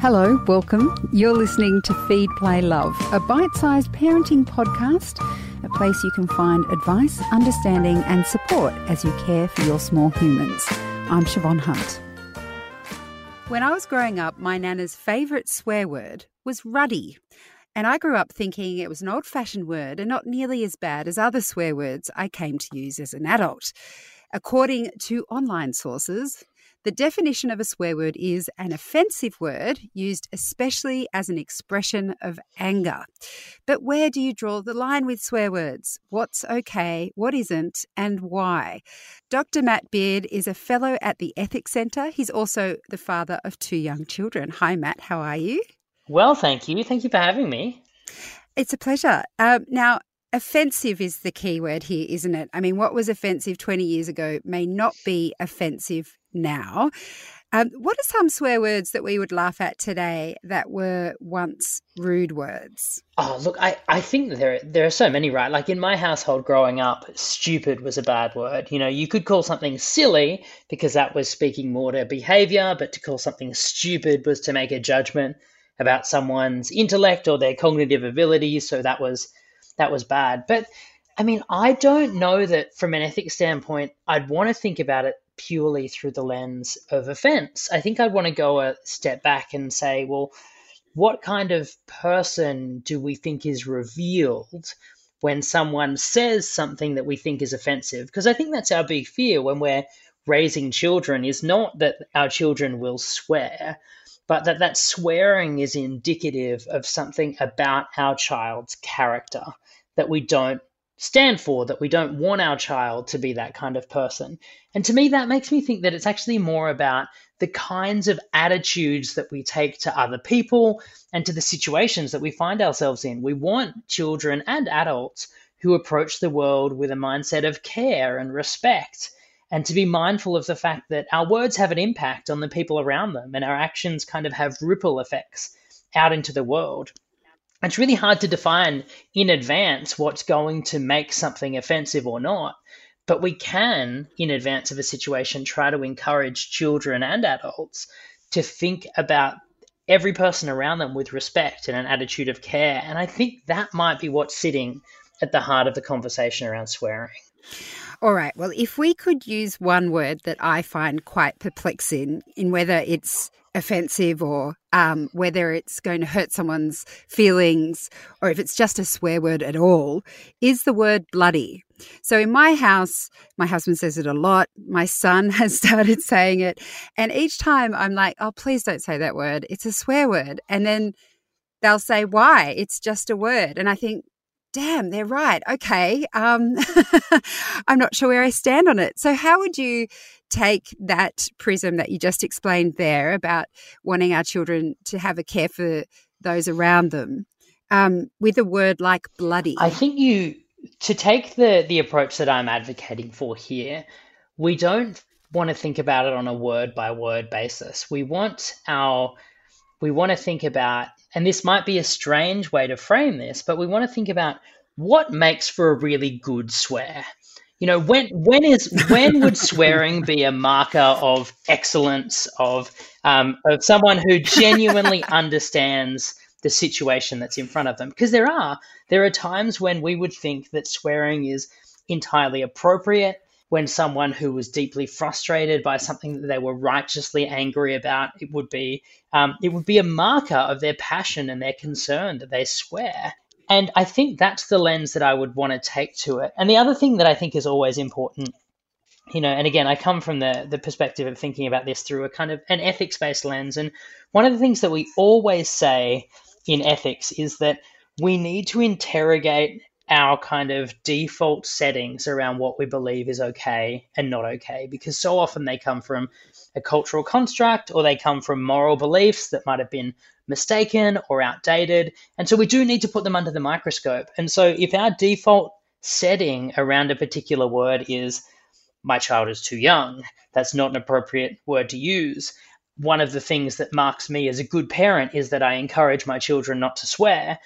Hello, welcome. You're listening to Feed, Play, Love, a bite sized parenting podcast, a place you can find advice, understanding, and support as you care for your small humans. I'm Siobhan Hunt. When I was growing up, my nana's favourite swear word was ruddy. And I grew up thinking it was an old fashioned word and not nearly as bad as other swear words I came to use as an adult. According to online sources, the definition of a swear word is an offensive word used especially as an expression of anger. But where do you draw the line with swear words? What's okay, what isn't, and why? Dr. Matt Beard is a fellow at the Ethics Centre. He's also the father of two young children. Hi, Matt, how are you? Well, thank you. Thank you for having me. It's a pleasure. Um, now, offensive is the key word here, isn't it? I mean, what was offensive 20 years ago may not be offensive now. Um, what are some swear words that we would laugh at today that were once rude words? Oh, look, I, I think there there are so many, right? Like in my household growing up, stupid was a bad word. You know, you could call something silly because that was speaking more to behavior, but to call something stupid was to make a judgment about someone's intellect or their cognitive abilities. So that was that was bad. But I mean, I don't know that from an ethics standpoint, I'd want to think about it purely through the lens of offense. I think I'd want to go a step back and say, well, what kind of person do we think is revealed when someone says something that we think is offensive? Because I think that's our big fear when we're raising children is not that our children will swear, but that that swearing is indicative of something about our child's character that we don't stand for, that we don't want our child to be that kind of person. And to me, that makes me think that it's actually more about the kinds of attitudes that we take to other people and to the situations that we find ourselves in. We want children and adults who approach the world with a mindset of care and respect and to be mindful of the fact that our words have an impact on the people around them and our actions kind of have ripple effects out into the world it's really hard to define in advance what's going to make something offensive or not. But we can, in advance of a situation, try to encourage children and adults to think about every person around them with respect and an attitude of care. And I think that might be what's sitting at the heart of the conversation around swearing. All right. Well, if we could use one word that I find quite perplexing in whether it's offensive or um, whether it's going to hurt someone's feelings or if it's just a swear word at all, is the word bloody. So in my house, my husband says it a lot. My son has started saying it. And each time I'm like, oh, please don't say that word. It's a swear word. And then they'll say, why? It's just a word. And I think, damn, they're right. Okay. Um, I'm not sure where I stand on it. So, how would you take that prism that you just explained there about wanting our children to have a care for those around them um, with a word like bloody? I think you, to take the, the approach that I'm advocating for here, we don't want to think about it on a word by word basis. We want our we want to think about and this might be a strange way to frame this, but we want to think about what makes for a really good swear. You know, when when is when would swearing be a marker of excellence of um, of someone who genuinely understands the situation that's in front of them? Because there are there are times when we would think that swearing is entirely appropriate when someone who was deeply frustrated by something that they were righteously angry about, it would be um, it would be a marker of their passion and their concern that they swear. And I think that's the lens that I would want to take to it. And the other thing that I think is always important, you know, and again, I come from the the perspective of thinking about this through a kind of an ethics based lens. And one of the things that we always say in ethics is that we need to interrogate our kind of default settings around what we believe is okay and not okay because so often they come from a cultural construct or they come from moral beliefs that might have been mistaken or outdated and so we do need to put them under the microscope. And so if our default setting around a particular word is my child is too young that's not an appropriate word to use one of the things that marks me as a good parent is that I encourage my children not to swear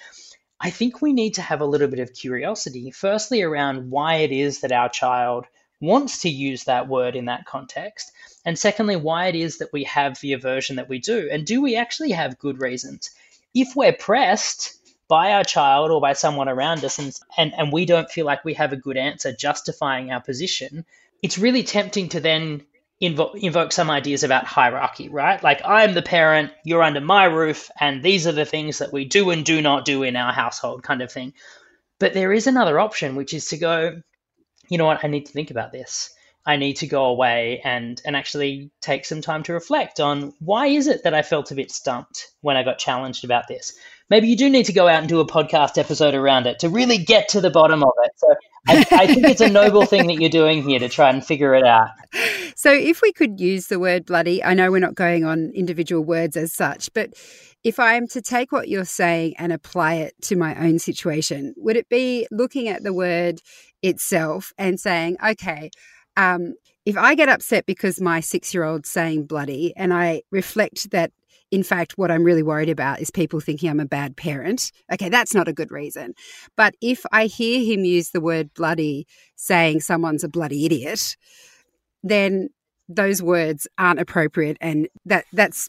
I think we need to have a little bit of curiosity, firstly, around why it is that our child wants to use that word in that context, And secondly, why it is that we have the aversion that we do. And do we actually have good reasons? If we're pressed by our child or by someone around us and, and, and we don't feel like we have a good answer justifying our position, it's really tempting to then invo- invoke some ideas about hierarchy, right? Like I'm the parent, you're under my roof, and these are the things that we do and do not do in our household, kind of thing. But there is another option, which is to go, you know what, I need to think about this. I need to go away and and actually take some time to reflect on why is it that I felt a bit stumped when I got challenged about this. Maybe you do need to go out and do a podcast episode around it to really get to the bottom of it. So I, I think it's a noble thing that you're doing here to try and figure it out. So if we could use the word bloody, I know we're not going on individual words as such, but if I am to take what you're saying and apply it to my own situation, would it be looking at the word itself and saying, okay, um, if I get upset because my six year old's saying bloody and I reflect that, in fact, what I'm really worried about is people thinking I'm a bad parent, okay, that's not a good reason. But if I hear him use the word bloody saying someone's a bloody idiot, then those words aren't appropriate and that that's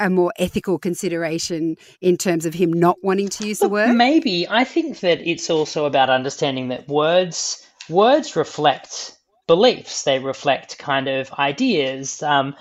a more ethical consideration in terms of him not wanting to use the word? Maybe. I think that it's also about understanding that words words reflect beliefs. They reflect kind of ideas. Um,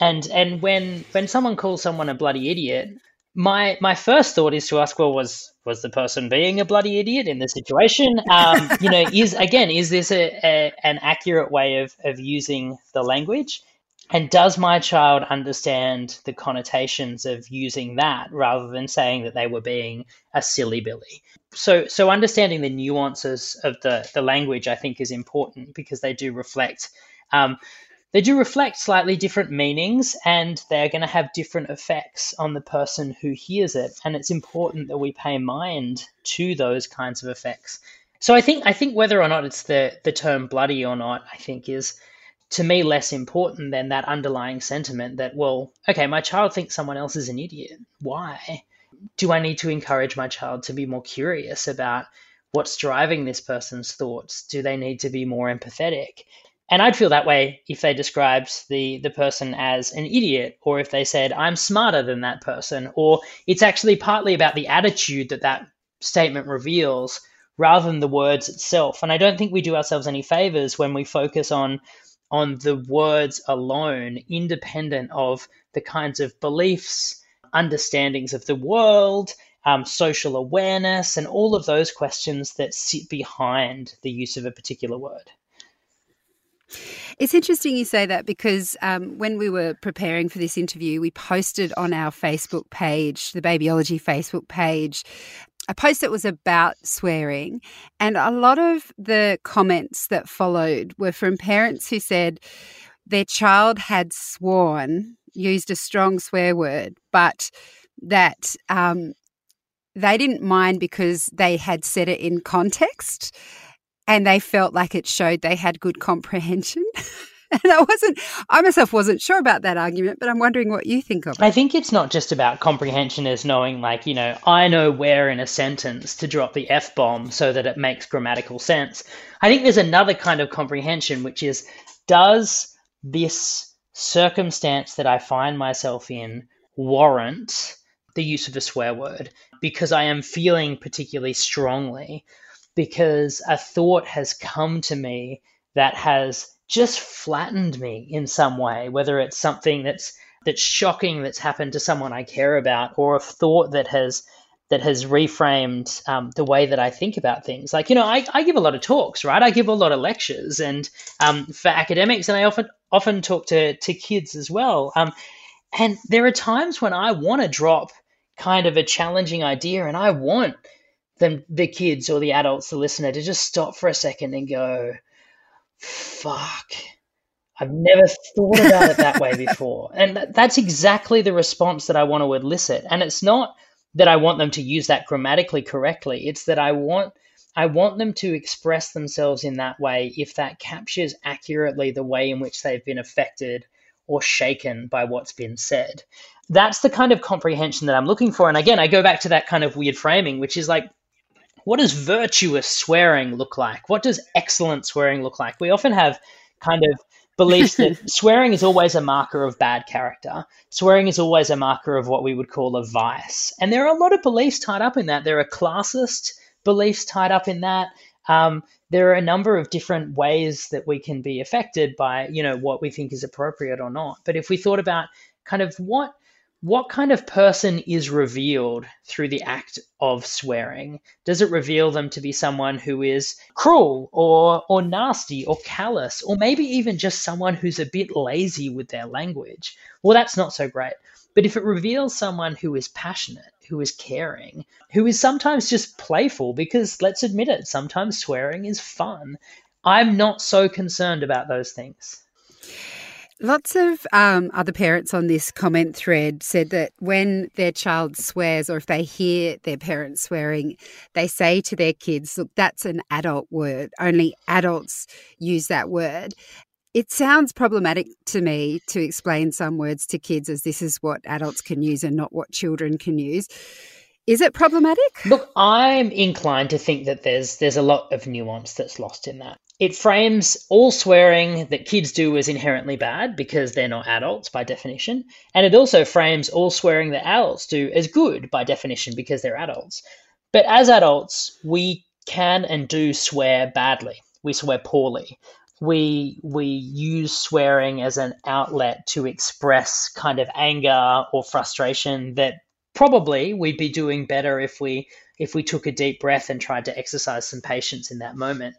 and and when when someone calls someone a bloody idiot, my my first thought is to ask, well, was was the person being a bloody idiot in the situation? Um, you know, is again, is this a, a, an accurate way of of using the language? And does my child understand the connotations of using that rather than saying that they were being a silly Billy? So, so understanding the nuances of the, the language, I think, is important because they do reflect um, they do reflect slightly different meanings and they're going to have different effects on the person who hears it. And it's important that we pay mind to those kinds of effects. So I think I think whether or not it's the the term bloody or not, I think is to me less important than that underlying sentiment that well, okay, my child thinks someone else is an idiot. Why? Do I need to encourage my child to be more curious about what's driving this person's thoughts? Do they need to be more empathetic? And I'd feel that way if they described the, the person as an idiot, or if they said, I'm smarter than that person, or it's actually partly about the attitude that that statement reveals rather than the words itself. And I don't think we do ourselves any favors when we focus on on the words alone, independent of the kinds of beliefs, understandings of the world, um, social awareness, and all of those questions that sit behind the use of a particular word. It's interesting you say that because um, when we were preparing for this interview, we posted on our Facebook page, the Babyology Facebook page, a post that was about swearing. And a lot of the comments that followed were from parents who said their child had sworn, used a strong swear word, but that um, they didn't mind because they had said it in context and they felt like it showed they had good comprehension. and I wasn't, I myself wasn't sure about that argument, but I'm wondering what you think of it. I think it's not just about comprehension as knowing, like, you know, I know where in a sentence to drop the F bomb so that it makes grammatical sense. I think there's another kind of comprehension, which is does this circumstance that I find myself in warrant the use of a swear word? Because I am feeling particularly strongly because a thought has come to me that has just flattened me in some way, whether it's something that's that's shocking that's happened to someone I care about, or a thought that has that has reframed um, the way that I think about things. Like you know, I, I give a lot of talks, right? I give a lot of lectures, and um, for academics, and I often often talk to to kids as well. Um, and there are times when I want to drop kind of a challenging idea, and I want them the kids or the adults, the listener, to just stop for a second and go, "Fuck." I've never thought about it that way before. And that's exactly the response that I want to elicit. And it's not that I want them to use that grammatically correctly. It's that I want I want them to express themselves in that way if that captures accurately the way in which they've been affected or shaken by what's been said. That's the kind of comprehension that I'm looking for. And again, I go back to that kind of weird framing, which is like what does virtuous swearing look like? What does excellent swearing look like? We often have kind of beliefs that swearing is always a marker of bad character. Swearing is always a marker of what we would call a vice. And there are a lot of beliefs tied up in that. There are classist beliefs tied up in that. Um, there are a number of different ways that we can be affected by, you know, what we think is appropriate or not. But if we thought about kind of what what kind of person is revealed through the act of swearing? Does it reveal them to be someone who is cruel or or nasty or callous or maybe even just someone who's a bit lazy with their language? Well, that's not so great. But if it reveals someone who is passionate, who is caring, who is sometimes just playful because let's admit it, sometimes swearing is fun. I'm not so concerned about those things. Lots of um, other parents on this comment thread said that when their child swears or if they hear their parents swearing, they say to their kids, Look, that's an adult word. Only adults use that word. It sounds problematic to me to explain some words to kids as this is what adults can use and not what children can use. Is it problematic? Look, I'm inclined to think that there's there's a lot of nuance that's lost in that. It frames all swearing that kids do as inherently bad because they're not adults by definition, and it also frames all swearing that adults do as good by definition because they're adults. But as adults, we can and do swear badly. We swear poorly. We we use swearing as an outlet to express kind of anger or frustration that probably we'd be doing better if we if we took a deep breath and tried to exercise some patience in that moment.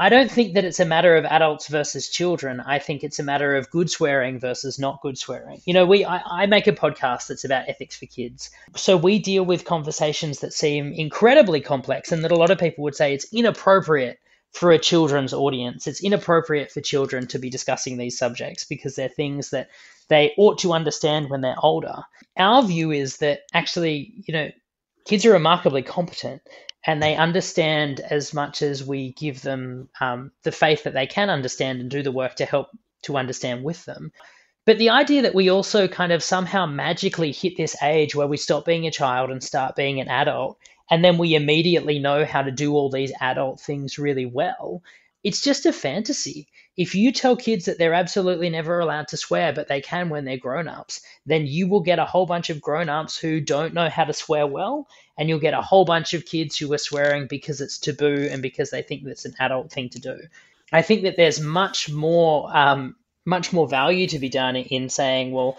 I don't think that it's a matter of adults versus children. I think it's a matter of good swearing versus not good swearing. You know, we I, I make a podcast that's about ethics for kids. So we deal with conversations that seem incredibly complex and that a lot of people would say it's inappropriate for a children's audience. It's inappropriate for children to be discussing these subjects because they're things that they ought to understand when they're older. Our view is that actually, you know, kids are remarkably competent and they understand as much as we give them um, the faith that they can understand and do the work to help to understand with them. But the idea that we also kind of somehow magically hit this age where we stop being a child and start being an adult, and then we immediately know how to do all these adult things really well, it's just a fantasy. If you tell kids that they're absolutely never allowed to swear, but they can when they're grown ups, then you will get a whole bunch of grown ups who don't know how to swear well. And you'll get a whole bunch of kids who are swearing because it's taboo and because they think that's an adult thing to do. I think that there's much more, um, much more value to be done in saying, well,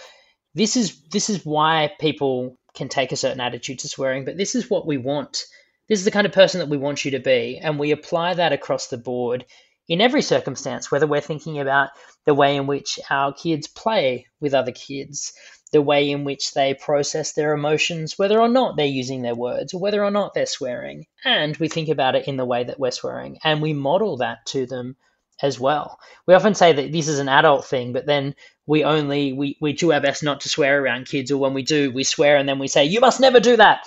this is this is why people can take a certain attitude to swearing, but this is what we want. This is the kind of person that we want you to be, and we apply that across the board in every circumstance, whether we're thinking about the way in which our kids play with other kids, the way in which they process their emotions, whether or not they're using their words, or whether or not they're swearing. And we think about it in the way that we're swearing, and we model that to them as well. We often say that this is an adult thing, but then we only we, we do our best not to swear around kids, or when we do, we swear and then we say, You must never do that.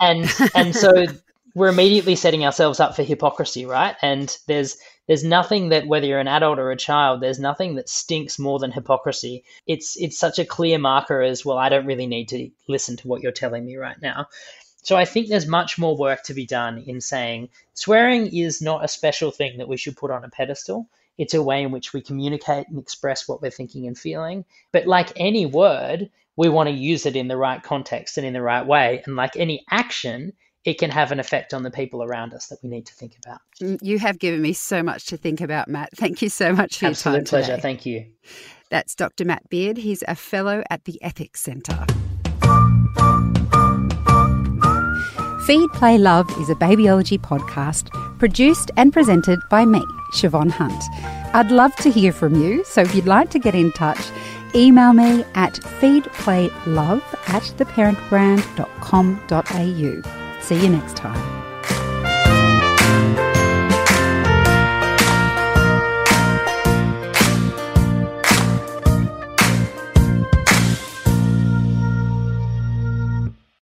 And and so we're immediately setting ourselves up for hypocrisy, right? And there's there's nothing that whether you're an adult or a child, there's nothing that stinks more than hypocrisy. It's it's such a clear marker as well. I don't really need to listen to what you're telling me right now. So I think there's much more work to be done in saying swearing is not a special thing that we should put on a pedestal. It's a way in which we communicate and express what we're thinking and feeling. But like any word, we want to use it in the right context and in the right way. And like any action, it can have an effect on the people around us that we need to think about. You have given me so much to think about, Matt. Thank you so much for Absolute your time. Absolute pleasure. Today. Thank you. That's Dr. Matt Beard. He's a fellow at the Ethics Centre. Feed, Play, Love is a babyology podcast produced and presented by me, Siobhan Hunt. I'd love to hear from you, so if you'd like to get in touch, email me at feedplaylove at theparentbrand.com.au. See you next time.